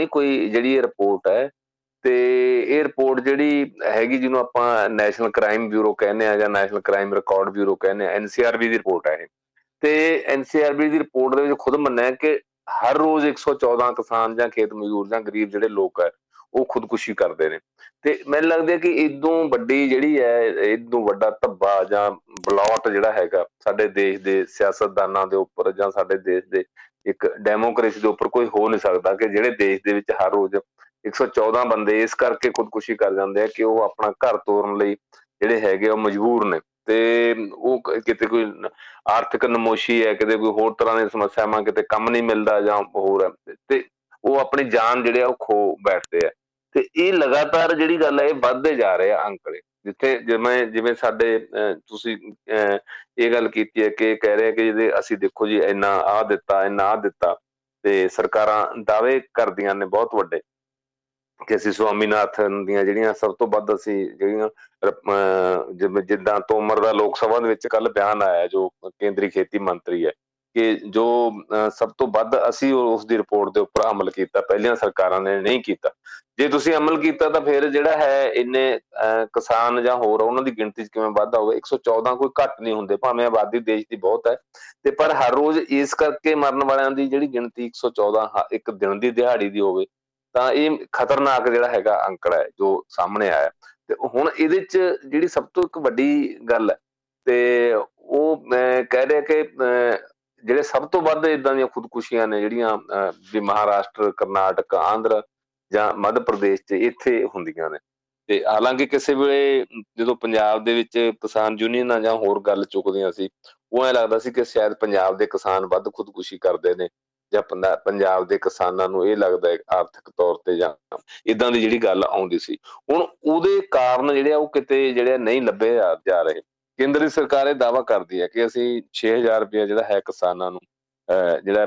ਨਹੀਂ ਕੋਈ ਜਿਹੜੀ ਇਹ ਰਿਪੋਰਟ ਹੈ ਤੇ ਇਹ ਰਿਪੋਰਟ ਜਿਹੜੀ ਹੈਗੀ ਜਿਹਨੂੰ ਆਪਾਂ ਨੈਸ਼ਨਲ ਕ੍ਰਾਈਮ ਬਿਊਰੋ ਕਹਿੰਦੇ ਆ ਜਾਂ ਨੈਸ਼ਨਲ ਕ੍ਰਾਈਮ ਰਿਕਾਰਡ ਬਿਊਰੋ ਕਹਿੰਦੇ ਆ ਐਨਸੀਆਰਬੀ ਦੀ ਰਿਪੋਰਟ ਹੈ ਇਹ। ਤੇ ਐਨਸੀਆਰਬੀ ਦੀ ਰਿਪੋਰਟ ਦੇ ਵਿੱਚ ਖੁਦ ਮੰਨਿਆ ਕਿ ਹਰ ਰੋਜ਼ 114 ਕਿਸਾਨ ਜਾਂ ਖੇਤ ਮਜ਼ਦੂਰ ਜਾਂ ਗਰੀਬ ਜਿਹੜੇ ਲੋਕ ਹੈ ਉਹ ਖੁਦਕੁਸ਼ੀ ਕਰਦੇ ਨੇ। ਤੇ ਮੈਨੂੰ ਲੱਗਦਾ ਕਿ ਇਦੋਂ ਵੱਡੀ ਜਿਹੜੀ ਹੈ ਇਦੋਂ ਵੱਡਾ ਧੱਬਾ ਜਾਂ ਬਲੌਟ ਜਿਹੜਾ ਹੈਗਾ ਸਾਡੇ ਦੇਸ਼ ਦੇ ਸਿਆਸਤਦਾਨਾਂ ਦੇ ਉੱਪਰ ਜਾਂ ਸਾਡੇ ਦੇਸ਼ ਦੇ ਇੱਕ ਡੈਮੋਕ੍ਰੇਸੀ ਦੇ ਉੱਪਰ ਕੋਈ ਹੋ ਨਹੀਂ ਸਕਦਾ ਕਿ ਜਿਹੜੇ ਦੇਸ਼ ਦੇ ਵਿੱਚ ਹਰ ਰੋਜ਼ 114 ਬੰਦੇ ਇਸ ਕਰਕੇ ਖੁਦਕੁਸ਼ੀ ਕਰ ਜਾਂਦੇ ਆ ਕਿ ਉਹ ਆਪਣਾ ਘਰ ਤੋਰਨ ਲਈ ਜਿਹੜੇ ਹੈਗੇ ਉਹ ਮਜਬੂਰ ਨੇ। ਤੇ ਉਹ ਕਿਤੇ ਕੋਈ ਆਰਥਿਕ ਨਮੋਸ਼ੀ ਹੈ, ਕਿਤੇ ਕੋਈ ਹੋਰ ਤਰ੍ਹਾਂ ਦੀ ਸਮੱਸਿਆਵਾਂ, ਕਿਤੇ ਕੰਮ ਨਹੀਂ ਮਿਲਦਾ ਜਾਂ ਹੋਰ ਹੈ। ਤੇ ਉਹ ਆਪਣੀ ਜਾਨ ਜਿਹੜੇ ਆ ਉਹ ਖੋ ਬੈਠਦੇ ਆ। ਤੇ ਇਹ ਲਗਾਤਾਰ ਜਿਹੜੀ ਗੱਲ ਹੈ ਇਹ ਵੱਧਦੇ ਜਾ ਰਹੇ ਆ ਅੰਕੜੇ ਜਿੱਥੇ ਜਿਵੇਂ ਜਿਵੇਂ ਸਾਡੇ ਤੁਸੀਂ ਇਹ ਗੱਲ ਕੀਤੀ ਹੈ ਕਿ ਕਹਿ ਰਹੇ ਕਿ ਜਿਹਦੇ ਅਸੀਂ ਦੇਖੋ ਜੀ ਇੰਨਾ ਆ ਦਿੱਤਾ, ਇੰਨਾ ਆ ਦਿੱਤਾ ਤੇ ਸਰਕਾਰਾਂ ਦਾਅਵੇ ਕਰਦੀਆਂ ਨੇ ਬਹੁਤ ਵੱਡੇ ਕਿ ਅਸੀਂ ਸਵਾਮੀਨਾਥਨ ਦੀਆਂ ਜਿਹੜੀਆਂ ਸਭ ਤੋਂ ਵੱਧ ਅਸੀਂ ਜਿਹੜੀਆਂ ਜਿੱਦਾਂ ਤੋਮਰ ਦਾ ਲੋਕ ਸਭਾ ਦੇ ਵਿੱਚ ਕੱਲ ਬਿਆਨ ਆਇਆ ਜੋ ਕੇਂਦਰੀ ਖੇਤੀ ਮੰਤਰੀ ਹੈ। ਕਿ ਜੋ ਸਭ ਤੋਂ ਵੱਧ ਅਸੀਂ ਉਸ ਦੀ ਰਿਪੋਰਟ ਦੇ ਉੱਪਰ ਅਮਲ ਕੀਤਾ, ਪਹਿਲੀਆਂ ਸਰਕਾਰਾਂ ਨੇ ਨਹੀਂ ਕੀਤਾ। ਜੇ ਤੁਸੀਂ ਅਮਲ ਕੀਤਾ ਤਾਂ ਫਿਰ ਜਿਹੜਾ ਹੈ ਇੰਨੇ ਕਿਸਾਨ ਜਾਂ ਹੋਰ ਉਹਨਾਂ ਦੀ ਗਿਣਤੀ ਕਿਵੇਂ ਵੱਧਦਾ ਹੋਵੇ 114 ਕੋਈ ਘੱਟ ਨਹੀਂ ਹੁੰਦੇ, ਭਾਵੇਂ ਆਬਾਦੀ ਦੇਸ਼ ਦੀ ਬਹੁਤ ਹੈ। ਤੇ ਪਰ ਹਰ ਰੋਜ਼ ਇਸ ਕਰਕੇ ਮਰਨ ਵਾਲਿਆਂ ਦੀ ਜਿਹੜੀ ਗਿਣਤੀ 114 ਇੱਕ ਦਿਨ ਦੀ ਦਿਹਾੜੀ ਦੀ ਹੋਵੇ, ਤਾਂ ਇਹ ਖਤਰਨਾਕ ਜਿਹੜਾ ਹੈਗਾ ਅੰਕੜਾ ਹੈ, ਜੋ ਸਾਹਮਣੇ ਆਇਆ। ਤੇ ਹੁਣ ਇਹਦੇ ਚ ਜਿਹੜੀ ਸਭ ਤੋਂ ਇੱਕ ਵੱਡੀ ਗੱਲ ਹੈ, ਤੇ ਉਹ ਮੈਂ ਕਹਿ ਰਿਹਾ ਕਿ ਜਿਹੜੇ ਸਭ ਤੋਂ ਵੱਧ ਇਦਾਂ ਦੀਆਂ ਖੁਦਕੁਸ਼ੀਆਂ ਨੇ ਜਿਹੜੀਆਂ ਵੀ ਮਹਾਰਾਸ਼ਟਰ, ਕਰਨਾਟਕ, ਆਂਧਰ ਜਾਂ ਮੱਧ ਪ੍ਰਦੇਸ਼ 'ਚ ਇੱਥੇ ਹੁੰਦੀਆਂ ਨੇ। ਤੇ ਹਾਲਾਂਕਿ ਕਿਸੇ ਵੇਲੇ ਜਦੋਂ ਪੰਜਾਬ ਦੇ ਵਿੱਚ ਕਿਸਾਨ ਯੂਨੀਅਨਾਂ ਜਾਂ ਹੋਰ ਗੱਲ ਚੁੱਕਦੀਆਂ ਸੀ, ਉਹ ਐ ਲੱਗਦਾ ਸੀ ਕਿ ਸ਼ਾਇਦ ਪੰਜਾਬ ਦੇ ਕਿਸਾਨ ਵੱਧ ਖੁਦਕੁਸ਼ੀ ਕਰਦੇ ਨੇ ਜਾਂ ਪੰਜਾਬ ਦੇ ਕਿਸਾਨਾਂ ਨੂੰ ਇਹ ਲੱਗਦਾ ਹੈ ਆਰਥਿਕ ਤੌਰ ਤੇ ਜਾਂ ਇਦਾਂ ਦੀ ਜਿਹੜੀ ਗੱਲ ਆਉਂਦੀ ਸੀ। ਹੁਣ ਉਹਦੇ ਕਾਰਨ ਜਿਹੜੇ ਆ ਉਹ ਕਿਤੇ ਜਿਹੜੇ ਨਹੀਂ ਲੱਭੇ ਜਾ ਰਹੇ। ਕੇਂਦਰੀ ਸਰਕਾਰ ਇਹ ਦਾਵਾ ਕਰਦੀ ਹੈ ਕਿ ਅਸੀਂ 6000 ਰੁਪਏ ਜਿਹੜਾ ਹੈ ਕਿਸਾਨਾਂ ਨੂੰ ਜਿਹੜਾ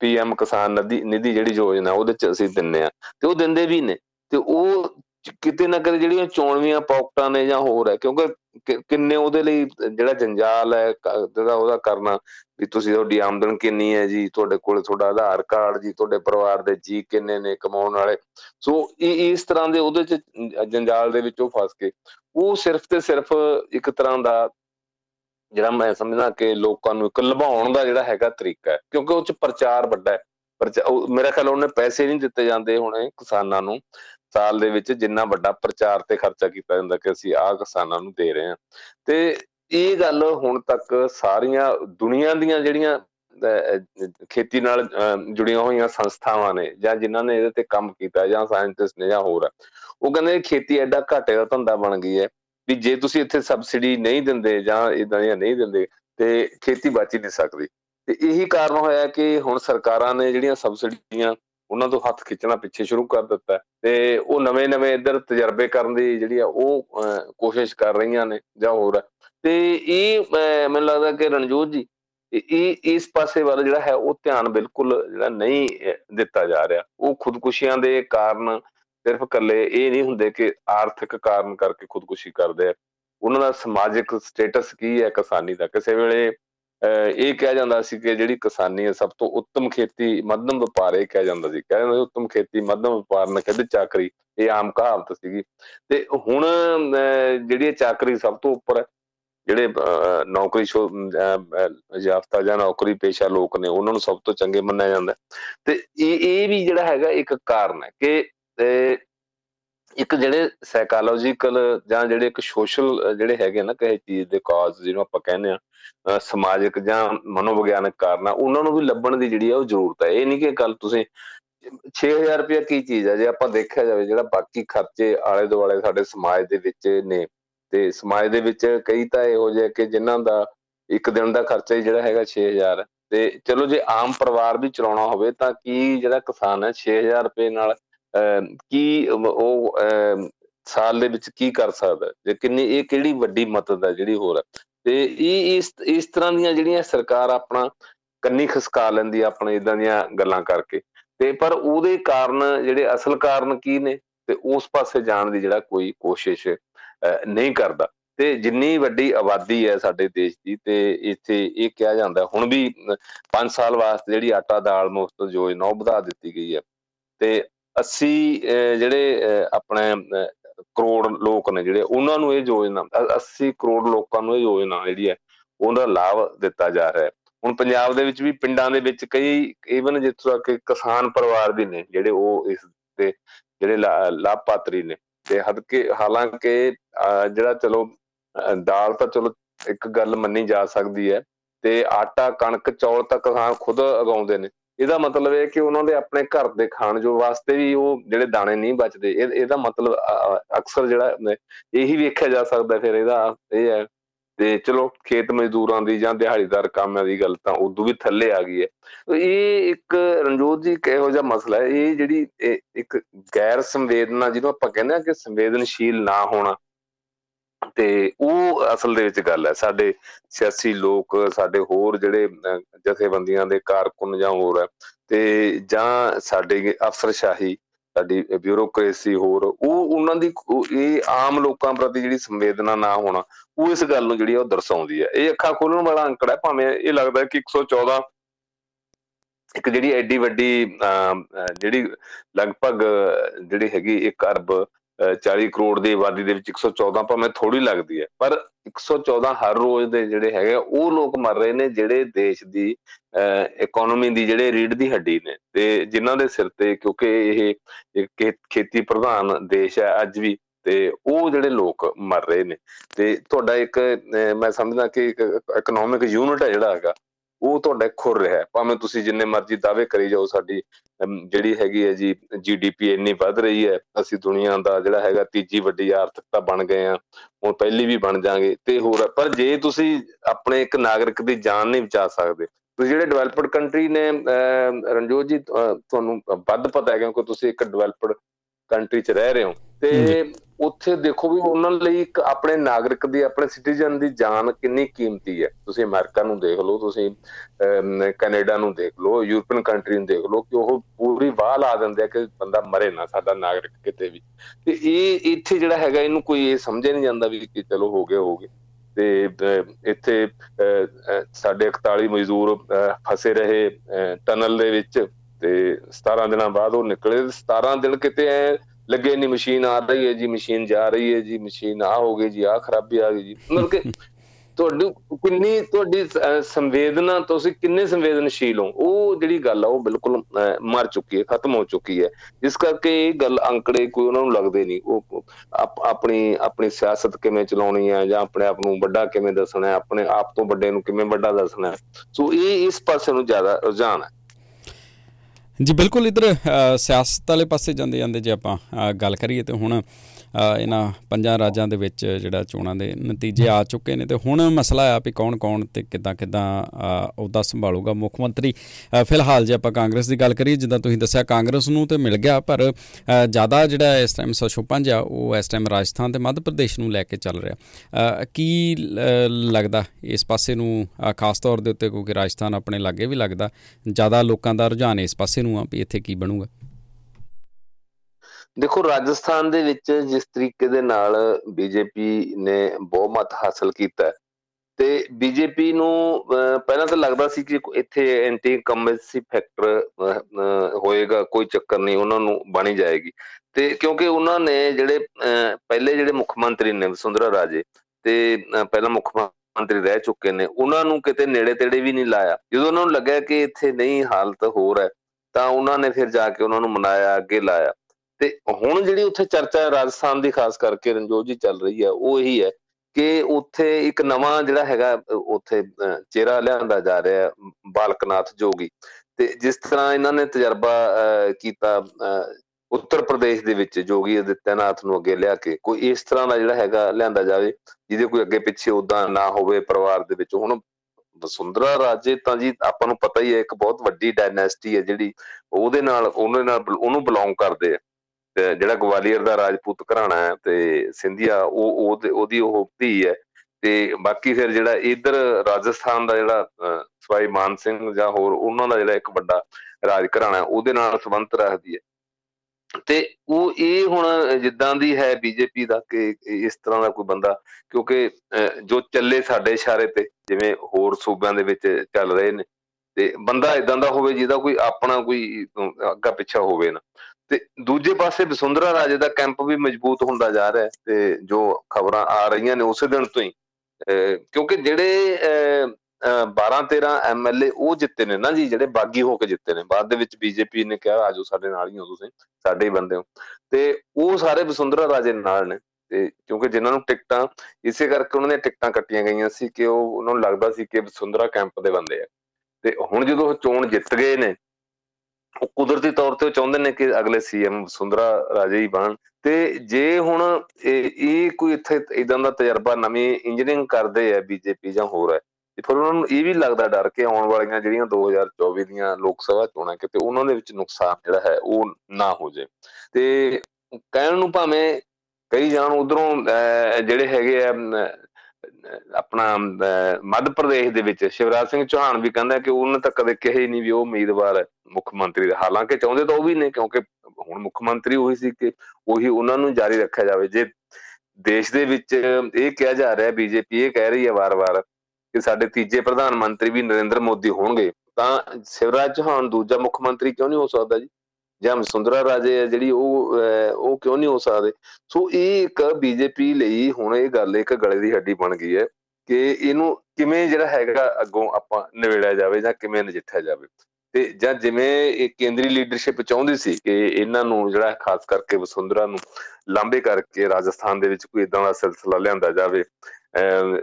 ਪੀਐਮ ਕਿਸਾਨ ਨਿਧੀ ਨਿਧੀ ਜਿਹੜੀ ਯੋਜਨਾ ਉਹਦੇ ਚ ਅਸੀਂ ਦਿੰਨੇ ਆ ਤੇ ਉਹ ਦਿੰਦੇ ਵੀ ਨੇ ਤੇ ਉਹ ਕਿਤੇ ਨਾ ਕਿਤੇ ਜਿਹੜੀਆਂ ਚੋਣਵੀਆਂ ਪੌਕਟਾਂ ਨੇ ਜਾਂ ਹੋਰ ਹੈ, ਕਿਉਂਕਿ ਕਿੰਨੇ ਉਹਦੇ ਲਈ ਜਿਹੜਾ ਜੰਜਾਲ ਹੈ ਜਿਹੜਾ ਉਹਦਾ ਕਰਨਾ ਵੀ ਤੁਸੀਂ ਤੁਹਾਡੀ ਆਮਦਨ ਕਿੰਨੀ ਹੈ ਜੀ, ਤੁਹਾਡੇ ਕੋਲ ਤੁਹਾਡਾ ਆਧਾਰ ਕਾਰਡ ਜੀ, ਤੁਹਾਡੇ ਪਰਿਵਾਰ ਦੇ ਜੀ ਕਿੰਨੇ ਨੇ ਕਮਾਉਣ ਵਾਲੇ। ਸੋ ਇਹ ਇਸ ਤਰ੍ਹਾਂ ਦੇ ਉਹਦੇ ਚ ਜੰਜਾਲ ਦੇ ਵਿੱਚ ਉਹ ਫਸ ਕੇ, ਉਹ ਸਿਰਫ ਤੇ ਸਿਰਫ ਇੱਕ ਤਰ੍ਹਾਂ ਦਾ ਜਿਹੜਾ ਮੈਂ ਸਮਝਦਾ ਕਿ ਲੋਕਾਂ ਨੂੰ ਇੱਕ ਲਭਾਉਣ ਦਾ ਜਿਹੜਾ ਹੈਗਾ ਤਰੀਕਾ ਹੈ, ਕਿਉਂਕਿ ਉਹ ਚ ਪ੍ਰਚਾਰ ਵੱਡਾ ਹੈ। ਮੇਰਾ ਖਿਆਲ ਉਹਨੇ ਪੈਸੇ ਨਹੀਂ ਦਿੱਤੇ ਜਾਂਦੇ ਹੁਣੇ ਕਿਸਾਨਾਂ ਨੂੰ। ਸਾਲ ਦੇ ਵਿੱਚ ਜਿੰਨਾ ਵੱਡਾ ਪ੍ਰਚਾਰ ਤੇ ਖਰਚਾ ਕੀਤਾ ਜਾਂਦਾ ਕਿ ਅਸੀਂ ਆਹ ਕਿਸਾਨਾਂ ਨੂੰ ਦੇ ਰਹੇ ਹਾਂ। ਤੇ ਇਹ ਗੱਲ ਹੁਣ ਤੱਕ ਸਾਰੀਆਂ ਦੁਨੀਆ ਦੀਆਂ ਜਿਹੜੀਆਂ ਖੇਤੀ ਨਾਲ ਜੁੜੀਆਂ ਹੋਈਆਂ ਸੰਸਥਾਵਾਂ ਨੇ ਜਾਂ ਜਿਨ੍ਹਾਂ ਨੇ ਇਹਦੇ ਤੇ ਕੰਮ ਕੀਤਾ ਜਾਂ ਸਾਇੰਟਿਸਟ ਨੇ ਜਾਂ ਹੋਰ, ਉਹ ਕਹਿੰਦੇ ਖੇਤੀ ਐਡਾ ਘਾਟੇ ਦਾ ਧੰਦਾ ਬਣ ਗਈ ਹੈ ਵੀ ਜੇ ਤੁਸੀਂ ਇੱਥੇ ਸਬਸਿਡੀ ਨਹੀਂ ਦਿੰਦੇ ਜਾਂ ਇਦਾਂ ਦੀਆਂ ਨਹੀਂ ਦਿੰਦੇ, ਤੇ ਖੇਤੀ ਬਚ ਹੀ ਨਹੀਂ ਸਕਦੀ। ਤੇ ਇਹੀ ਕਾਰਨ ਹੋਇਆ ਕਿ ਹੁਣ ਸਰਕਾਰਾਂ ਨੇ ਜਿਹੜੀਆਂ ਸਬਸਿਡੀਆਂ ਉਹਨਾਂ ਤੋਂ ਹੱਥ ਖਿੱਚਣਾ ਪਿੱਛੇ ਸ਼ੁਰੂ ਕਰ ਦਿੱਤਾ ਤੇ ਉਹ ਨਵੇਂ-ਨਵੇਂ ਇੱਧਰ ਤਜਰਬੇ ਕਰਨ ਦੀ ਜਿਹੜੀ ਆ ਉਹ ਕੋਸ਼ਿਸ਼ ਕਰ ਰਹੀਆਂ ਨੇ ਜਾਂ ਹੋਰ ਤੇ ਇਹ ਮੈਨੂੰ ਲੱਗਦਾ ਕਿ ਰਣਜੋਤ ਜੀ, ਇਹ ਇਸ ਪਾਸੇ ਵੱਲ ਜਿਹੜਾ ਹੈ ਉਹ ਧਿਆਨ ਬਿਲਕੁਲ ਜਿਹੜਾ ਨਹੀਂ ਦਿੱਤਾ ਜਾ ਰਿਹਾ। ਉਹ ਖੁਦਕੁਸ਼ੀਆਂ ਦੇ ਕਾਰਨ ਸਿਰਫ ਇਕੱਲੇ ਇਹ ਨਹੀਂ ਹੁੰਦੇ ਕਿ ਆਰਥਿਕ ਕਾਰਨ ਕਰਕੇ ਖੁਦਕੁਸ਼ੀ ਕਰਦੇ ਆ। ਉਹਨਾਂ ਦਾ ਸਮਾਜਿਕ ਸਟੇਟਸ ਕੀ ਹੈ, ਕਿਸਾਨੀ ਦਾ। ਕਿਸੇ ਵੇਲੇ ਇਹ ਕਿਹਾ ਜਾਂਦਾ ਸੀ ਕਿ ਜਿਹੜੀ ਕਿਸਾਨੀ ਹੈ ਸਭ ਤੋਂ ਉੱਤਮ ਖੇਤੀ ਮੱਧਮ ਵਪਾਰ ਇਹ ਕਿਹਾ ਜਾਂਦਾ ਸੀ। ਕਹਿੰਦੇ ਉੱਤਮ ਖੇਤੀ ਮੱਧਮ ਵਪਾਰ ਨੇ ਕਹਿੰਦੇ ਚਾਕਰੀ, ਇਹ ਆਮ ਕਹਾਵਤ ਸੀਗੀ। ਤੇ ਹੁਣ ਜਿਹੜੀ ਚਾਕਰੀ ਸਭ ਤੋਂ ਉੱਪਰ ਹੈ, ਜਿਹੜੇ ਨੌਕਰੀ ਯਾਫਤਾ ਜਾਂ ਨੌਕਰੀ ਪੇਸ਼ਾ ਲੋਕ ਨੇ, ਉਹਨਾਂ ਨੂੰ ਸਭ ਤੋਂ ਚੰਗੇ ਮੰਨਿਆ ਜਾਂਦਾ। ਤੇ ਇਹ ਇਹ ਵੀ ਜਿਹੜਾ ਹੈਗਾ ਇੱਕ ਕਾਰਨ ਹੈ ਕਿ ਇੱਕ ਜਿਹੜੇ ਸਾਈਕੋਲੋਜੀਕਲ ਜਾਂ ਜਿਹੜੇ ਇੱਕ ਸੋਸ਼ਲ ਜਿਹੜੇ ਹੈਗੇ ਨਾ ਕਿਸੇ ਚੀਜ਼ ਦੇ ਕਾਜ਼ ਜਿਹਨੂੰ ਆਪਾਂ ਕਹਿੰਦੇ ਆ ਸਮਾਜਿਕ ਜਾਂ ਮਨੋਵਿਗਿਆਨਕ ਕਾਰਨ ਉਹਨਾਂ ਨੂੰ ਵੀ ਲੱਭਣ ਦੀ ਜਿਹੜੀ ਆ ਉਹ ਜ਼ਰੂਰਤ ਹੈ ਇਹ ਨਹੀਂ ਕਿ ਕੱਲ ਤੁਸੀਂ 6000 ਰੁਪਏ ਕੀ ਚੀਜ਼ ਹੈ ਜੇ ਆਪਾਂ ਦੇਖਿਆ ਜਾਵੇ ਜਿਹੜਾ ਬਾਕੀ ਖਰਚੇ ਆਲੇ ਦੁਆਲੇ ਸਾਡੇ ਸਮਾਜ ਦੇ ਵਿੱਚ ਨੇ, ਤੇ ਸਮਾਜ ਦੇ ਵਿੱਚ ਕਈ ਤਾਂ ਇਹੋ ਜਿਹੇ ਕਿ ਜਿਨ੍ਹਾਂ ਦਾ ਇੱਕ ਦਿਨ ਦਾ ਖਰਚਾ ਹੀ ਜਿਹੜਾ ਹੈਗਾ 6000 ਤੇ ਚਲੋ ਜੇ ਆਮ ਪਰਿਵਾਰ ਵੀ ਚਲਾਉਣਾ ਹੋਵੇ ਤਾਂ ਕੀ ਜਿਹੜਾ ਕਿਸਾਨ ਹੈ 6000 ਰੁਪਏ ਨਾਲ ਕੀ ਉਹ ਸਾਲ ਦੇ ਵਿੱਚ ਕੀ ਕਰ ਸਕਦਾ ਜੇ ਕਿੰਨੀ, ਇਹ ਕਿਹੜੀ ਵੱਡੀ ਮਦਦ ਹੈ ਜਿਹੜੀ ਹੋਰ ਤੇ ਇਹ ਇਸ ਇਸ ਤਰ੍ਹਾਂ ਦੀਆਂ ਜਿਹੜੀਆਂ ਸਰਕਾਰ ਆਪਣਾ ਕੰਨੀ ਖਸਕਾ ਲੈਂਦੀ ਆਪਣੇ ਇਦਾਂ ਦੀਆਂ ਗੱਲਾਂ ਕਰਕੇ। ਤੇ ਪਰ ਉਹਦੇ ਕਾਰਨ ਜਿਹੜੇ ਅਸਲ ਕਾਰਨ ਕੀ ਨੇ? ਤੇ ਉਸ ਪਾਸੇ ਜਾਣ ਦੀ ਜਿਹੜਾ ਕੋਈ ਕੋਸ਼ਿਸ਼ ਨਹੀਂ ਕਰਦਾ। ਤੇ ਜਿੰਨੀ ਵੱਡੀ ਆਬਾਦੀ ਹੈ ਸਾਡੇ ਦੇਸ਼ ਦੀ, ਤੇ ਇੱਥੇ ਇਹ ਕਿਹਾ ਜਾਂਦਾ ਹੁਣ ਵੀ 5 ਸਾਲ ਵਾਸਤੇ ਜਿਹੜੀ ਆਟਾ ਦਾਲ ਮੁਫਤ ਯੋਜਨਾ ਉਹ ਵਧਾ ਦਿੱਤੀ ਗਈ ਹੈ। ਤੇ 80 ਜਿਹੜੇ ਆਪਣੇ ਕਰੋੜ ਲੋਕ ਨੇ ਜਿਹੜੇ, ਉਹਨਾਂ ਨੂੰ ਇਹ ਯੋਜਨਾ 80 ਕਰੋੜ ਲੋਕਾਂ ਨੂੰ ਇਹ ਯੋਜਨਾ ਜਿਹੜੀ ਹੈ, ਉਹਦਾ ਲਾਭ ਦਿੱਤਾ ਜਾ ਰਿਹਾ ਹੈ। ਹੁਣ ਪੰਜਾਬ ਦੇ ਵਿੱਚ ਵੀ, ਪਿੰਡਾਂ ਦੇ ਵਿੱਚ ਕਈ ਇਵਨ ਜਿੱਥੋਂ ਤੱਕ ਕਿਸਾਨ ਪਰਿਵਾਰ ਵੀ ਨੇ, ਜਿਹੜੇ ਉਹ ਇਸ ਤੇ ਜਿਹੜੇ ਲਾਭਪਾਤਰੀ ਨੇ, ਤੇ ਹਦਕੇ, ਹਾਲਾਂਕਿ ਜਿਹੜਾ ਚਲੋ ਦਾਲ ਤਾਂ ਚਲੋ ਇੱਕ ਗੱਲ ਮੰਨੀ ਜਾ ਸਕਦੀ ਹੈ, ਤੇ ਆਟਾ, ਕਣਕ, ਚੌਲ ਤਾਂ ਕਿਸਾਨ ਖੁਦ ਉਗਾਉਂਦੇ ਨੇ ਇਹਦਾ ਮਤਲਬ ਇਹ ਕਿ ਉਹਨਾਂ ਦੇ ਆਪਣੇ ਘਰ ਦੇ ਖਾਣ ਜੋ ਵਾਸਤੇ ਵੀ ਉਹ ਜਿਹੜੇ ਦਾਣੇ ਨਹੀਂ ਬਚਦੇ ਇਹਦਾ ਮਤਲਬ ਅਕਸਰ ਜਿਹੜਾ ਇਹੀ ਵੇਖਿਆ ਜਾ ਸਕਦਾ ਫਿਰ ਇਹਦਾ ਇਹ ਹੈ ਤੇ ਚਲੋ ਖੇਤ ਮਜ਼ਦੂਰਾਂ ਦੀ ਜਾਂ ਦਿਹਾੜੀਦਾਰ ਕਾਮਾਂ ਦੀ ਗੱਲ ਤਾਂ ਉਦੋਂ ਵੀ ਥੱਲੇ ਆ ਗਈ ਹੈ। ਇਹ ਇੱਕ ਰਣਜੋਤ ਜੀ ਕਿਹੋ ਜਿਹਾ ਮਸਲਾ ਹੈ, ਇਹ ਜਿਹੜੀ ਇੱਕ ਗੈਰ ਸੰਵੇਦਨਾ ਜਿਹਨੂੰ ਆਪਾਂ ਕਹਿੰਦੇ ਆ ਕਿ ਸੰਵੇਦਨਸ਼ੀਲ ਨਾ ਹੋਣਾ ਤੇ ਉਹ ਅਸਲ ਦੇ ਵਿੱਚ ਗੱਲ ਹੈ, ਸਾਡੇ ਸਿਆਸੀ ਲੋਕ, ਸਾਡੇ ਹੋਰ ਜਿਹੜੇ ਜਥੇਬੰਦੀਆਂ ਦੇ ਕਾਰਕੁਨ ਜਾਂ ਹੋਰ ਹੈ, ਤੇ ਜਾਂ ਸਾਡੇ ਅਫਸਰਸ਼ਾਹੀ, ਸਾਡੀ ਬਿਊਰੋਕ੍ਰੇਸੀ ਹੋਰ, ਉਹ ਉਹਨਾਂ ਦੀ ਇਹ ਆਮ ਲੋਕਾਂ ਪ੍ਰਤੀ ਜਿਹੜੀ ਸੰਵੇਦਨਾ ਨਾ ਹੋਣਾ, ਉਹ ਇਸ ਗੱਲ ਨੂੰ ਜਿਹੜੀ ਉਹ ਦਰਸਾਉਂਦੀ ਹੈ। ਇਹ ਅੱਖਾਂ ਖੋਲਣ ਵਾਲਾ ਅੰਕੜਾ ਹੈ, ਭਾਵੇਂ ਇਹ ਲੱਗਦਾ ਕਿ 114 ਇੱਕ ਜਿਹੜੀ ਐਡੀ ਵੱਡੀ ਜਿਹੜੀ ਲਗਭਗ ਜਿਹੜੀ ਹੈਗੀ 1 ਅਰਬ 40 ਕਰੋੜ ਦੀ ਆਬਾਦੀ ਦੇ ਵਿੱਚ 114 ਭਾਵੇਂ ਥੋੜੀ ਲੱਗਦੀ ਹੈ, ਪਰ 114 ਹਰ ਰੋਜ਼ ਦੇ ਜਿਹੜੇ ਹੈਗੇ ਉਹ ਲੋਕ ਮਰ ਰਹੇ ਨੇ ਜਿਹੜੇ ਦੇਸ਼ ਦੀ ਇਕਨੋਮੀ ਦੀ ਜਿਹੜੇ ਰੀੜ ਦੀ ਹੱਡੀ ਨੇ ਤੇ ਜਿਨ੍ਹਾਂ ਦੇ ਸਿਰ ਤੇ ਕਿਉਂਕਿ ਇਹ ਖੇਤੀ ਪ੍ਰਧਾਨ ਦੇਸ਼ ਹੈ ਅੱਜ ਵੀ ਤੇ ਉਹ ਜਿਹੜੇ ਲੋਕ ਮਰ ਰਹੇ ਨੇ ਤੇ ਤੁਹਾਡਾ ਇੱਕ ਮੈਂ ਸਮਝਦਾ ਕਿ ਇੱਕ ਇਕਨੋਮਿਕ ਯੂਨਿਟ ਹੈ ਜਿਹੜਾ ਹੈਗਾ ਉਹ ਤੁਹਾਡਾ ਖੁਰ ਰਿਹਾ ਹੈ। ਭਾਵੇਂ ਤੁਸੀਂ ਜਿੰਨੇ ਮਰਜ਼ੀ ਦਾਅਵੇ ਕਰੀ ਜਾਓ, ਸਾਡੀ ਜਿਹੜੀ ਹੈਗੀ ਹੈ ਜੀ ਜੀਡੀਪੀ ਇੰਨੀ ਵੱਧ ਰਹੀ ਹੈ, ਅਸੀਂ ਦੁਨੀਆ ਦਾ ਜਿਹੜਾ ਹੈਗਾ ਤੀਜੀ ਵੱਡੀ ਆਰਥਿਕਤਾ ਬਣ ਗਏ ਆ ਹੁਣ ਪਹਿਲੀ ਵੀ ਬਣ ਜਾਾਂਗੇ ਤੇ ਹੋਰ ਪਰ ਜੇ ਤੁਸੀਂ ਆਪਣੇ ਇੱਕ ਨਾਗਰਿਕ ਦੀ ਜਾਨ ਨਹੀਂ ਬਚਾ ਸਕਦੇ, ਤੁਸੀਂ ਜਿਹੜੇ ਡਿਵੈਲਪਡ ਕੰਟਰੀ ਨੇ ਰਣਜੋਤ ਜੀ ਤੁਹਾਨੂੰ ਵੱਧ ਪਤਾ ਹੈ ਕਿਉਂਕਿ ਤੁਸੀਂ ਇੱਕ ਡਿਵੈਲਪਡ ਕੰਟਰੀ 'ਚ ਰਹਿ ਰਹੇ ਹੋ। ਤੇ ਉੱਥੇ ਦੇਖੋ ਵੀ ਉਹਨਾਂ ਲਈ ਇੱਕ ਆਪਣੇ ਨਾਗਰਿਕ ਦੀ, ਆਪਣੇ ਸਿਟੀਜ਼ਨ ਦੀ ਜਾਨ ਕਿੰਨੀ ਕੀਮਤੀ ਹੈ। ਤੁਸੀਂ ਅਮਰੀਕਾ ਨੂੰ ਦੇਖ ਲਓ, ਤੁਸੀਂ ਕੈਨੇਡਾ ਨੂੰ ਦੇਖ ਲਓ, ਯੂਰਪੀਅਨ ਕੰਟਰੀ ਨੂੰ ਦੇਖ ਲਓ ਕਿ ਉਹ ਪੂਰੀ ਵਾਹ ਲਾ ਦਿੰਦੇ ਆ ਕਿ ਬੰਦਾ ਮਰੇ ਨਾ, ਸਾਡਾ ਨਾਗਰਿਕ ਕਿਤੇ ਵੀ। ਤੇ ਇਹ ਇੱਥੇ ਜਿਹੜਾ ਹੈਗਾ, ਇਹਨੂੰ ਕੋਈ ਇਹ ਸਮਝੇ ਨਹੀਂ ਜਾਂਦਾ ਵੀ ਕਿ ਚਲੋ ਹੋ ਗਏ ਹੋ ਗਏ। ਤੇ ਇੱਥੇ ਸਾਡੇ 41 ਮਜ਼ਦੂਰ ਫਸੇ ਰਹੇ ਟਨਲ ਦੇ ਵਿੱਚ ਤੇ 17 ਦਿਨਾਂ ਬਾਅਦ ਉਹ ਨਿਕਲੇ। 17 ਦਿਨ ਕਿਤੇ ਐ ਲੱਗੇ ਨਹੀਂ ਮਸ਼ੀਨ ਆ ਰਹੀ ਹੈ ਜੀ, ਮਸ਼ੀਨ ਜਾ ਰਹੀ ਹੈ ਜੀ, ਮਸ਼ੀਨ ਆ ਹੋ ਗਈ ਜੀ ਆ ਖਰਾਬੀ ਆ ਗਈ ਜੀ। ਮਤਲਬ ਕਿ ਤੁਹਾਡੀ ਕਿੰਨੀ ਤੁਹਾਡੀ ਸੰਵੇਦਨਾ, ਤੁਸੀਂ ਕਿੰਨੇ ਸੰਵੇਦਨਸ਼ੀਲ ਹੋ? ਉਹ ਜਿਹੜੀ ਗੱਲ ਆ, ਉਹ ਬਿਲਕੁਲ ਮਰ ਚੁੱਕੀ ਹੈ, ਖਤਮ ਹੋ ਚੁੱਕੀ ਹੈ। ਜਿਸ ਕਰਕੇ ਇਹ ਗੱਲ ਅੰਕੜੇ ਕੋਈ ਉਹਨਾਂ ਨੂੰ ਲੱਗਦੇ ਨਹੀਂ ਉਹ ਆਪਣੀ ਆਪਣੀ ਸਿਆਸਤ ਕਿਵੇਂ ਚਲਾਉਣੀ ਹੈ ਜਾਂ ਆਪਣੇ ਆਪ ਨੂੰ ਵੱਡਾ ਕਿਵੇਂ ਦੱਸਣਾ ਹੈ, ਆਪਣੇ ਆਪ ਤੋਂ ਵੱਡੇ ਨੂੰ ਕਿਵੇਂ ਵੱਡਾ ਦੱਸਣਾ ਹੈ। ਸੋ ਇਹ ਇਸ ਪਾਸੇ ਨੂੰ ਜ਼ਿਆਦਾ ਰੁਝਾਨ ਹੈ। ਜੀ ਬਿਲਕੁਲ ਇਧਰ ਸਿਆਸਤ ਵਾਲੇ ਪਾਸੇ ਜਾਂਦੇ ਜਾਂਦੇ ਜੇ ਆਪਾਂ ਗੱਲ ਕਰੀਏ ਤੇ ਹੁਣ ਇਹਨਾਂ ਪੰਜਾਂ ਰਾਜਾਂ ਦੇ ਵਿੱਚ ਜਿਹੜਾ ਚੋਣਾਂ ਦੇ ਨਤੀਜੇ ਆ ਚੁੱਕੇ ਨੇ ਤੇ ਹੁਣ ਮਸਲਾ ਆ ਵੀ ਕੌਣ-ਕੌਣ ਤੇ ਕਿੱਦਾਂ ਕਿੱਦਾਂ ਉਹਦਾ ਸੰਭਾਲੂਗਾ ਮੁੱਖ ਮੰਤਰੀ। ਫਿਲਹਾਲ ਜੇ ਆਪਾਂ ਕਾਂਗਰਸ ਦੀ ਗੱਲ ਕਰੀਏ, ਜਿੱਦਾਂ ਤੁਸੀਂ ਦੱਸਿਆ ਕਾਂਗਰਸ ਨੂੰ ਤੇ ਮਿਲ ਗਿਆ, ਪਰ ਜ਼ਿਆਦਾ ਜਿਹੜਾ ਇਸ ਟਾਈਮ ਸਸ਼ੋਪੰਜ ਆ, ਉਹ ਇਸ ਟਾਈਮ ਰਾਜਸਥਾਨ ਤੇ ਮੱਧ ਪ੍ਰਦੇਸ਼ ਨੂੰ ਲੈ ਕੇ ਚੱਲ ਰਿਹਾ। ਕੀ ਲੱਗਦਾ ਇਸ ਪਾਸੇ ਨੂੰ ਖਾਸ ਤੌਰ ਦੇ ਉੱਤੇ ਕਿਉਂਕਿ ਰਾਜਸਥਾਨ ਆਪਣੇ ਲਾਗੇ ਵੀ ਲੱਗਦਾ, ਜ਼ਿਆਦਾ ਲੋਕਾਂ ਦਾ ਰੁਝਾਨ ਇਸ ਪਾਸੇ ਨੂੰ ਆ ਵੀ ਇੱਥੇ ਕੀ ਬਣੂਗਾ? ਦੇਖੋ, ਰਾਜਸਥਾਨ ਦੇ ਵਿੱਚ ਜਿਸ ਤਰੀਕੇ ਦੇ ਨਾਲ ਬੀਜੇਪੀ ਨੇ ਬਹੁਮਤ ਹਾਸਲ ਕੀਤਾ ਤੇ ਬੀਜੇਪੀ ਨੂੰ ਪਹਿਲਾਂ ਤਾਂ ਲੱਗਦਾ ਸੀ ਕਿ ਇੱਥੇ ਐਂਟੀ ਕਮਿਸੀ ਫੈਕਟਰ ਹੋਏਗਾ, ਕੋਈ ਚੱਕਰ ਨਹੀਂ, ਉਹਨਾਂ ਨੂੰ ਬਣੀ ਜਾਏਗੀ। ਤੇ ਕਿਉਂਕਿ ਉਹਨਾਂ ਨੇ ਜਿਹੜੇ ਪਹਿਲੇ ਜਿਹੜੇ ਮੁੱਖ ਮੰਤਰੀ ਨੇ ਵਸੁੰਧਰਾ ਰਾਜੇ ਤੇ ਪਹਿਲਾ ਮੁੱਖ ਮੰਤਰੀ ਰਹਿ ਚੁੱਕੇ ਨੇ, ਉਹਨਾਂ ਨੂੰ ਕਿਤੇ ਨੇੜੇ ਤੇੜੇ ਵੀ ਨਹੀਂ ਲਾਇਆ। ਜਦੋਂ ਉਹਨਾਂ ਨੂੰ ਲੱਗਿਆ ਕਿ ਇੱਥੇ ਨਹੀਂ ਹਾਲਤ ਹੋਰ ਹੈ ਤਾਂ ਉਹਨਾਂ ਨੇ ਫਿਰ ਜਾ ਕੇ ਉਹਨਾਂ ਨੂੰ ਮਨਾਇਆ, ਅੱਗੇ ਲਾਇਆ। ਤੇ ਹੁਣ ਜਿਹੜੀ ਉੱਥੇ ਚਰਚਾ ਹੈ ਰਾਜਸਥਾਨ ਦੀ, ਖਾਸ ਕਰਕੇ ਰਣਜੋਤ ਜੀ ਚੱਲ ਰਹੀ ਹੈ, ਉਹ ਇਹੀ ਹੈ ਕਿ ਉੱਥੇ ਇੱਕ ਨਵਾਂ ਜਿਹੜਾ ਹੈਗਾ ਉੱਥੇ ਚਿਹਰਾ ਲਿਆਂਦਾ ਜਾ ਰਿਹਾ ਬਾਲਕਨਾਥ ਜੋਗੀ। ਤੇ ਜਿਸ ਤਰ੍ਹਾਂ ਇਹਨਾਂ ਨੇ ਤਜਰਬਾ ਕੀਤਾ ਉੱਤਰ ਪ੍ਰਦੇਸ਼ ਦੇ ਵਿੱਚ ਜੋਗੀ ਅਦਿੱਤਿਆਨਾਥ ਨੂੰ ਅੱਗੇ ਲਿਆ ਕੇ, ਕੋਈ ਇਸ ਤਰ੍ਹਾਂ ਦਾ ਜਿਹੜਾ ਹੈਗਾ ਲਿਆਂਦਾ ਜਾਵੇ, ਜਿਹਦੇ ਕੋਈ ਅੱਗੇ ਪਿੱਛੇ ਉਦਾਂ ਨਾ ਹੋਵੇ ਪਰਿਵਾਰ ਦੇ ਵਿੱਚ। ਹੁਣ ਵਸੁੰਧਰਾ ਰਾਜੇ ਤਾਂ ਜੀ, ਆਪਾਂ ਨੂੰ ਪਤਾ ਹੀ ਹੈ, ਇੱਕ ਬਹੁਤ ਵੱਡੀ ਡਾਇਨੈਸਟੀ ਹੈ ਜਿਹੜੀ, ਉਹਦੇ ਨਾਲ, ਉਹਨੇ ਨਾਲ, ਉਹਨੂੰ ਬਿਲੋਂਗ ਕਰਦੇ ਆ। ਜਿਹੜਾ ਗਵਾਲੀਅਰ ਦਾ ਰਾਜਪੂਤ ਘਰਾਣਾ ਹੈ ਤੇ ਸਿੰਧੀਆ, ਉਹ ਉਹਦੀ ਉਹ ਧੀ ਹੈ ਤੇ ਬਾਕੀ ਫਿਰ ਜਿਹੜਾ ਇਧਰ ਰਾਜਸਥਾਨ ਦਾ ਜਿਹੜਾ ਸਵਾਈ ਮਾਨ ਸਿੰਘ ਜਾਂ ਹੋਰ ਉਹਨਾਂ ਦਾ ਜਿਹੜਾ ਇੱਕ ਵੱਡਾ ਰਾਜ ਘਰਾਣਾ ਉਹਦੇ ਨਾਲ ਸੰਬੰਧ ਰੱਖਦੀ ਹੈ। ਤੇ ਉਹ ਇਹ ਹੁਣ ਜਿੱਦਾਂ ਦੀ ਹੈ ਬੀਜੇਪੀ ਦਾ ਕਿ ਇਸ ਤਰ੍ਹਾਂ ਦਾ ਕੋਈ ਬੰਦਾ, ਕਿਉਂਕਿ ਜੋ ਚੱਲੇ ਸਾਡੇ ਇਸ਼ਾਰੇ ਤੇ, ਜਿਵੇਂ ਹੋਰ ਸੂਬਿਆਂ ਦੇ ਵਿੱਚ ਚੱਲ ਰਹੇ ਨੇ, ਤੇ ਬੰਦਾ ਇਦਾਂ ਦਾ ਹੋਵੇ ਜਿਹਦਾ ਕੋਈ ਆਪਣਾ ਕੋਈ ਅੱਗਾ ਪਿੱਛਾ ਹੋਵੇ ਨਾ। ਤੇ ਦੂਜੇ ਪਾਸੇ ਵਸੁੰਧਰਾ ਰਾਜੇ ਦਾ ਕੈਂਪ ਵੀ ਮਜ਼ਬੂਤ ਹੁੰਦਾ ਜਾ ਰਿਹਾ ਤੇ ਜੋ ਖਬਰਾਂ ਆ ਰਹੀਆਂ ਨੇ ਉਸੇ ਦਿਨ ਤੋਂ ਹੀ ਕਿਉਂਕਿ ਜਿਹੜੇ 12 13 ਐਮਐਲਏ ਉਹ ਜਿੱਤੇ ਨੇ ਨਾ ਜੀ, ਜਿਹੜੇ ਬਾਗੀ ਹੋ ਕੇ ਜਿੱਤੇ ਨੇ, ਬਾਅਦ ਦੇ ਵਿੱਚ ਬੀਜੇਪੀ ਨੇ ਕਿਹਾ ਆਜੋ ਸਾਡੇ ਨਾਲ ਹੀ ਹੋ ਤੁਸੀਂ, ਸਾਡੇ ਹੀ ਬੰਦੇ ਹੋ। ਤੇ ਉਹ ਸਾਰੇ ਵਸੁੰਧਰਾ ਰਾਜੇ ਨਾਲ ਨੇ, ਤੇ ਕਿਉਂਕਿ ਜਿਨ੍ਹਾਂ ਨੂੰ ਟਿਕਟਾਂ, ਇਸੇ ਕਰਕੇ ਉਹਨਾਂ ਦੀਆਂ ਟਿਕਟਾਂ ਕੱਟੀਆਂ ਗਈਆਂ ਸੀ ਕਿ ਉਹ, ਉਹਨਾਂ ਨੂੰ ਲੱਗਦਾ ਸੀ ਕਿ ਵਸੁੰਧਰਾ ਕੈਂਪ ਦੇ ਬੰਦੇ ਆ। ਤੇ ਹੁਣ ਜਦੋਂ ਉਹ ਚੋਣ ਜਿੱਤ ਗਏ ਨੇ ਉਹ ਕੁਦਰਤੀ ਤੌਰ ਤੇ ਉਹ ਚਾਹੁੰਦੇ ਨੇ ਕਿ ਅਗਲੇ ਸੀਐਮ ਵਸੁੰਧਰਾ ਰਾਜੇ ਹੀ ਬਣ ਤੇ ਜੇ ਹੁਣ ਇਹ ਕੋਈ ਇੱਥੇ ਇਦਾਂ ਦਾ ਤਜਰਬਾ ਨਵੀਂ ਇੰਜੀਨੀਅਰਿੰਗ ਕਰਦੇ ਆ ਬੀਜੇਪੀ ਜਾਂ ਹੋਰ ਹੈ ਤੇ ਫਿਰ ਉਹਨਾਂ ਨੂੰ ਇਹ ਵੀ ਲੱਗਦਾ ਡਰ ਕੇ ਆਉਣ ਵਾਲੀਆਂ ਜਿਹੜੀਆਂ 2024 ਦੀਆਂ ਲੋਕ ਸਭਾ ਚੋਣਾਂ ਕਿਤੇ ਉਹਨਾਂ ਦੇ ਵਿੱਚ ਨੁਕਸਾਨ ਜਿਹੜਾ ਹੈ ਉਹ ਨਾ ਹੋ ਜਾਏ। ਤੇ ਕਹਿਣ ਨੂੰ ਭਾਵੇਂ ਕਈ ਜਾਣ ਉਧਰੋਂ ਜਿਹੜੇ ਹੈਗੇ ਆ ਆਪਣਾ ਮੱਧ ਪ੍ਰਦੇਸ਼ ਦੇ ਵਿੱਚ ਸ਼ਿਵਰਾਜ ਸਿੰਘ ਚੌਹਾਨ ਵੀ ਕਹਿੰਦਾ ਕਿ ਉਹਨੇ ਤਾਂ ਕਦੇ ਕਿਹਾ ਹੀ ਨਹੀਂ ਵੀ ਉਹ ਉਮੀਦਵਾਰ ਹੈ ਮੁੱਖ ਮੰਤਰੀ ਦਾ ਹਾਲਾਂਕਿ ਚਾਹੁੰਦੇ ਤਾਂ ਉਹ ਵੀ ਨੇ, ਕਿਉਂਕਿ ਹੁਣ ਮੁੱਖ ਮੰਤਰੀ ਉਹੀ ਸੀ ਕਿ ਉਹੀ ਉਹਨਾਂ ਨੂੰ ਜਾਰੀ ਰੱਖਿਆ ਜਾਵੇ। ਜੇ ਦੇਸ਼ ਦੇ ਵਿੱਚ ਇਹ ਕਿਹਾ ਜਾ ਰਿਹਾ, ਬੀਜੇਪੀ ਇਹ ਕਹਿ ਰਹੀ ਹੈ ਵਾਰ-ਵਾਰ ਕਿ ਸਾਡੇ ਤੀਜੇ ਪ੍ਰਧਾਨ ਮੰਤਰੀ ਵੀ ਨਰਿੰਦਰ ਮੋਦੀ ਹੋਣਗੇ, ਤਾਂ ਸ਼ਿਵਰਾਜ ਚੌਹਾਨ ਦੂਜਾ ਮੁੱਖ ਮੰਤਰੀ ਕਿਉਂ ਨਹੀਂ ਹੋ ਸਕਦਾ ਜੀ? ਜਾਂ ਸੁੰਦਰਾ ਰਾਜੇ ਹੈ ਜਿਹੜੀ ਉਹ ਉਹ ਕਿਉਂ ਨਹੀਂ ਹੋ ਸਕਦੇ? ਸੋ ਇਹ ਇੱਕ ਬੀਜੇਪੀ ਲਈ ਹੁਣ ਇਹ ਗੱਲ ਇੱਕ ਗਲੇ ਦੀ ਹੱਡੀ ਬਣ ਗਈ ਹੈ ਕਿ ਇਹਨੂੰ ਕਿਵੇਂ ਜਿਹੜਾ ਹੈਗਾ ਅੱਗੋਂ ਆਪਾਂ ਨਿਵੇੜਿਆ ਜਾਵੇ ਜਾਂ ਕਿਵੇਂ ਨਜਿੱਠਿਆ ਜਾਵੇ। ਤੇ ਜਾਂ ਜਿਵੇਂ ਇਹ ਕੇਂਦਰੀ ਲੀਡਰਸ਼ਿਪ ਚਾਹੁੰਦੀ ਸੀ ਕਿ ਇਹਨਾਂ ਨੂੰ ਜਿਹੜਾ ਖਾਸ ਕਰਕੇ ਵਸੁੰਧਰਾ ਨੂੰ ਲਾਂਬੇ ਕਰਕੇ ਰਾਜਸਥਾਨ ਦੇ ਵਿੱਚ ਕੋਈ ਇਦਾਂ ਦਾ ਸਿਲਸਿਲਾ ਲਿਆਂਦਾ ਜਾਵੇ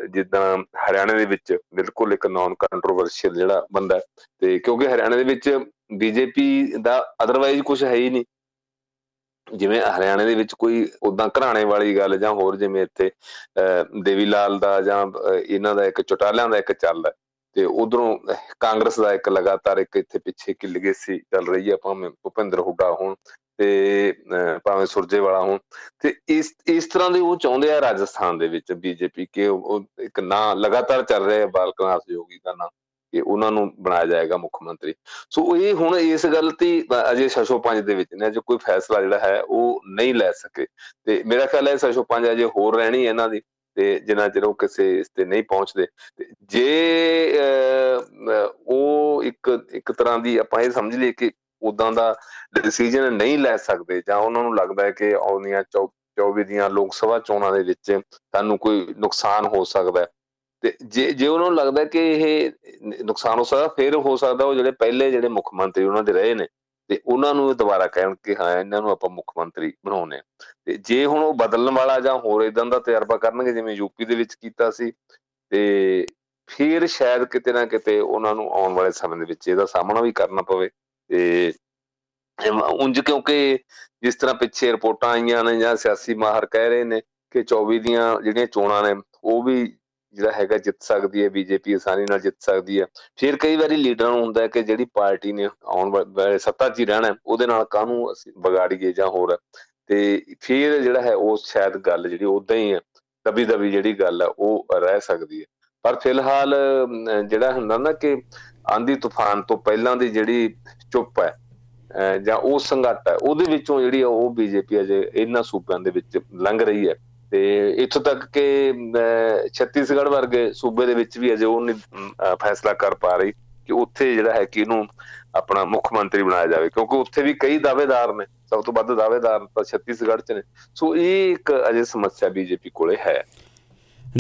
ਜਿੱਦਾਂ ਹਰਿਆਣਾ ਦੇ ਵਿੱਚ ਬਿਲਕੁਲ ਇੱਕ ਨਾਨ ਕੰਟਰੋਵਰਸ਼ੀਅਲ ਜਿਹੜਾ ਬੰਦਾ ਤੇ ਕਿਉਂਕਿ ਹਰਿਆਣਾ ਦੇ ਵਿੱਚ ਬੀਜੇਪੀ ਦਾ ਅਦਰਵਾਈਜ਼ ਕੁਝ ਹੈ ਹੀ ਨਹੀਂ। ਜਿਵੇਂ ਹਰਿਆਣਾ ਦੇ ਵਿੱਚ ਕੋਈ ਉਦਾਂ ਘਰਾਣੇ ਵਾਲੀ ਗੱਲ ਜਾਂ ਹੋਰ ਜਿਵੇਂ ਇੱਥੇ ਦੇਵੀ ਲਾਲ ਦਾ ਜਾਂ ਇਹਨਾਂ ਦਾ ਇੱਕ ਚਟਾਲਿਆਂ ਦਾ ਇੱਕ ਚੱਲਦਾ ਤੇ ਉਧਰੋਂ ਕਾਂਗਰਸ ਦਾ ਇੱਕ ਲਗਾਤਾਰ ਇੱਕ ਇੱਥੇ ਪਿੱਛੇ ਕਿ ਸੀ ਚੱਲ ਰਹੀ ਹੈ, ਭਾਵੇਂ ਭੁਪਿੰਦਰ ਹੁੱਡਾ ਹੋਣ ਤੇ ਭਾਵੇਂ ਸੁਰਜੇ ਵਾਲਾ ਹੋਣ। ਤੇ ਇਸ ਇਸ ਤਰ੍ਹਾਂ ਦੇ ਉਹ ਚਾਹੁੰਦੇ ਆ ਰਾਜਸਥਾਨ ਦੇ ਵਿੱਚ ਬੀਜੇਪੀ ਕਿ ਉਹ ਇੱਕ ਨਾਂ ਲਗਾਤਾਰ ਚੱਲ ਰਿਹਾ ਹੈ ਬਾਲਕਨਾਥ ਯੋਗੀ ਦਾ ਨਾਂ ਕਿ ਉਹਨਾਂ ਨੂੰ ਬਣਾਇਆ ਜਾਏਗਾ ਮੁੱਖ ਮੰਤਰੀ। ਸੋ ਇਹ ਹੁਣ ਇਸ ਗੱਲ ਤੇ ਅਜੇ ਸਸ਼ੋ ਪੰਜ ਦੇ ਵਿੱਚ ਨੇ ਜੋ ਕੋਈ ਫੈਸਲਾ ਜਿਹੜਾ ਹੈ ਉਹ ਨਹੀਂ ਲੈ ਸਕੇ। ਤੇ ਮੇਰਾ ਖਿਆਲ ਹੈ ਸਸ਼ੋ ਪੰਜ ਅਜੇ ਹੋਰ ਰਹਿਣੀ ਇਹਨਾਂ ਦੀ ਤੇ ਜਿੰਨਾ ਚਿਰ ਉਹ ਕਿਸੇ ਇਸ ਤੇ ਨਹੀਂ ਪਹੁੰਚਦੇ। ਤੇ ਜੇ ਉਹ ਇੱਕ ਇੱਕ ਤਰ੍ਹਾਂ ਦੀ ਆਪਾਂ ਇਹ ਸਮਝ ਲਈਏ ਕਿ ਉਦਾਂ ਦਾ ਡਿਸੀਜਨ ਨਹੀਂ ਲੈ ਸਕਦੇ ਜਾਂ ਉਹਨਾਂ ਨੂੰ ਲੱਗਦਾ ਹੈ ਕਿ ਆਉਂਦੀਆਂ 24 ਦੀਆਂ ਲੋਕ ਸਭਾ ਚੋਣਾਂ ਦੇ ਵਿੱਚ ਸਾਨੂੰ ਕੋਈ ਨੁਕਸਾਨ ਹੋ ਸਕਦਾ ਤੇ ਜੇ ਜੇ ਉਹਨਾਂ ਨੂੰ ਲੱਗਦਾ ਕਿ ਇਹ ਨੁਕਸਾਨ ਹੋ ਸਕਦਾ, ਫਿਰ ਹੋ ਸਕਦਾ ਉਹ ਜਿਹੜੇ ਪਹਿਲੇ ਜਿਹੜੇ ਮੁੱਖ ਮੰਤਰੀ ਉਹਨਾਂ ਦੇ ਰਹੇ ਨੇ, ਤੇ ਉਹਨਾਂ ਨੂੰ ਦੁਬਾਰਾ ਕਹਿਣ ਕਿ ਹਾਂ, ਇਹਨਾਂ ਨੂੰ ਆਪਾਂ ਮੁੱਖ ਮੰਤਰੀ ਬਣਾਉਣੇ ਆ ਤੇ ਜੇ ਹੁਣ ਉਹ ਬਦਲਣ ਵਾਲਾ ਜਾਂ ਹੋਰ ਇਦਾਂ ਦਾ ਤਜਰਬਾ ਕਰਨਗੇ, ਜਿਵੇਂ ਯੂਪੀ ਦੇ ਵਿੱਚ ਕੀਤਾ ਸੀ, ਤੇ ਫਿਰ ਸ਼ਾਇਦ ਕਿਤੇ ਨਾ ਕਿਤੇ ਉਹਨਾਂ ਨੂੰ ਆਉਣ ਵਾਲੇ ਸਮੇਂ ਦੇ ਵਿੱਚ ਇਹਦਾ ਸਾਹਮਣਾ ਵੀ ਕਰਨਾ ਪਵੇ। ਤੇ ਉਂਝ ਕਿਉਂਕਿ ਜਿਸ ਤਰ੍ਹਾਂ ਪਿੱਛੇ ਰਿਪੋਰਟਾਂ ਆਈਆਂ ਨੇ ਜਾਂ ਸਿਆਸੀ ਮਾਹਰ ਕਹਿ ਰਹੇ ਨੇ ਕਿ 24 ਦੀਆਂ ਜਿਹੜੀਆਂ ਚੋਣਾਂ ਨੇ, ਉਹ ਵੀ ਜਿਹੜਾ ਹੈਗਾ ਜਿੱਤ ਸਕਦੀ ਹੈ, ਬੀਜੇਪੀ ਆਸਾਨੀ ਨਾਲ ਜਿੱਤ ਸਕਦੀ ਹੈ। ਫਿਰ ਕਈ ਵਾਰੀ ਲੀਡਰਾਂ ਨੂੰ ਹੁੰਦਾ ਹੈ ਕਿ ਜਿਹੜੀ ਪਾਰਟੀ ਨੇ ਆਉਣ ਵਾਲੇ ਸੱਤਾ 'ਚ ਹੀ ਰਹਿਣਾ ਉਹਦੇ ਨਾਲ ਕਾਹਨੂੰ ਅਸੀਂ ਵਿਗਾੜੀਏ ਜਾਂ ਹੋਰ। ਤੇ ਫਿਰ ਜਿਹੜਾ ਹੈ, ਉਹ ਸ਼ਾਇਦ ਗੱਲ ਜਿਹੜੀ ਉਦਾਂ ਹੀ ਹੈ ਦਬੀ ਦਬੀ ਜਿਹੜੀ ਗੱਲ ਹੈ, ਉਹ ਰਹਿ ਸਕਦੀ ਹੈ। ਪਰ ਫਿਲਹਾਲ ਜਿਹੜਾ ਹੁੰਦਾ ਨਾ ਕਿ ਆਂਦੀ ਤੂਫਾਨ ਤੋਂ ਪਹਿਲਾਂ ਦੀ ਜਿਹੜੀ ਚੁੱਪ ਹੈ ਜਾਂ ਉਹ ਸੰਘਾਟ ਹੈ, ਉਹਦੇ ਵਿੱਚੋਂ ਜਿਹੜੀ ਉਹ ਬੀਜੇਪੀ ਅਜੇ ਇਹਨਾਂ ਸੂਬਿਆਂ ਦੇ ਵਿੱਚ ਲੰਘ ਰਹੀ ਹੈ। ਤੇ ਇੱਥੋਂ ਤੱਕ ਕਿ ਛੱਤੀਸਗੜ੍ਹ ਵਰਗੇ ਸੂਬੇ ਦੇ ਵਿੱਚ ਵੀ ਅਜੇ ਉਹ ਨਹੀਂ ਫੈਸਲਾ ਕਰ ਪਾ ਰਹੀ ਕਿ ਉੱਥੇ ਜਿਹੜਾ ਹੈ ਕਿ ਇਹਨੂੰ ਆਪਣਾ ਮੁੱਖ ਮੰਤਰੀ ਬਣਾਇਆ ਜਾਵੇ। ਕਿਉਂਕਿ ਉੱਥੇ ਵੀ ਕਈ ਦਾਅਵੇਦਾਰ ਨੇ, ਸਭ ਤੋਂ ਵੱਧ ਦਾਅਵੇਦਾਰ ਤਾਂ ਛੱਤੀਸਗੜ੍ਹ 'ਚ ਨੇ। ਸੋ ਇਹ ਇੱਕ ਅਜੇ ਸਮੱਸਿਆ ਬੀਜੇਪੀ ਕੋਲੇ ਹੈ।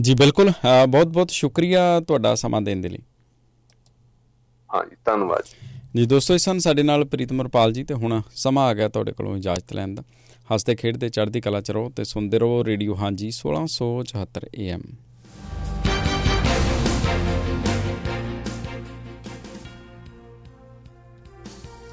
ਜੀ, ਬਿਲਕੁਲ। ਬਹੁਤ ਬਹੁਤ ਸ਼ੁਕਰੀਆ ਤੁਹਾਡਾ ਸਮਾਂ ਦੇਣ ਦੇ ਲਈ। ਹਾਂ ਜੀ, ਧੰਨਵਾਦ ਜੀ। ਦੋਸਤੋ, ਇਸ ਸਨ ਸਾਡੇ ਨਾਲ ਪ੍ਰੀਤਮਰਪਾਲ ਜੀ ਤੇ ਹੁਣ ਸਮਾਂ ਆ ਗਿਆ ਤੁਹਾਡੇ ਕੋਲੋਂ ਇਜਾਜ਼ਤ ਲੈਣ ਦਾ। ਹੱਸਦੇ, ਖੇਡਦੇ, ਚੜ੍ਹਦੀ ਕਲਾ ਚ ਰਹੋ ਤੇ ਸੁਣਦੇ ਰਹੋ ਰੇਡੀਓ ਹਾਂਜੀ 1674 AM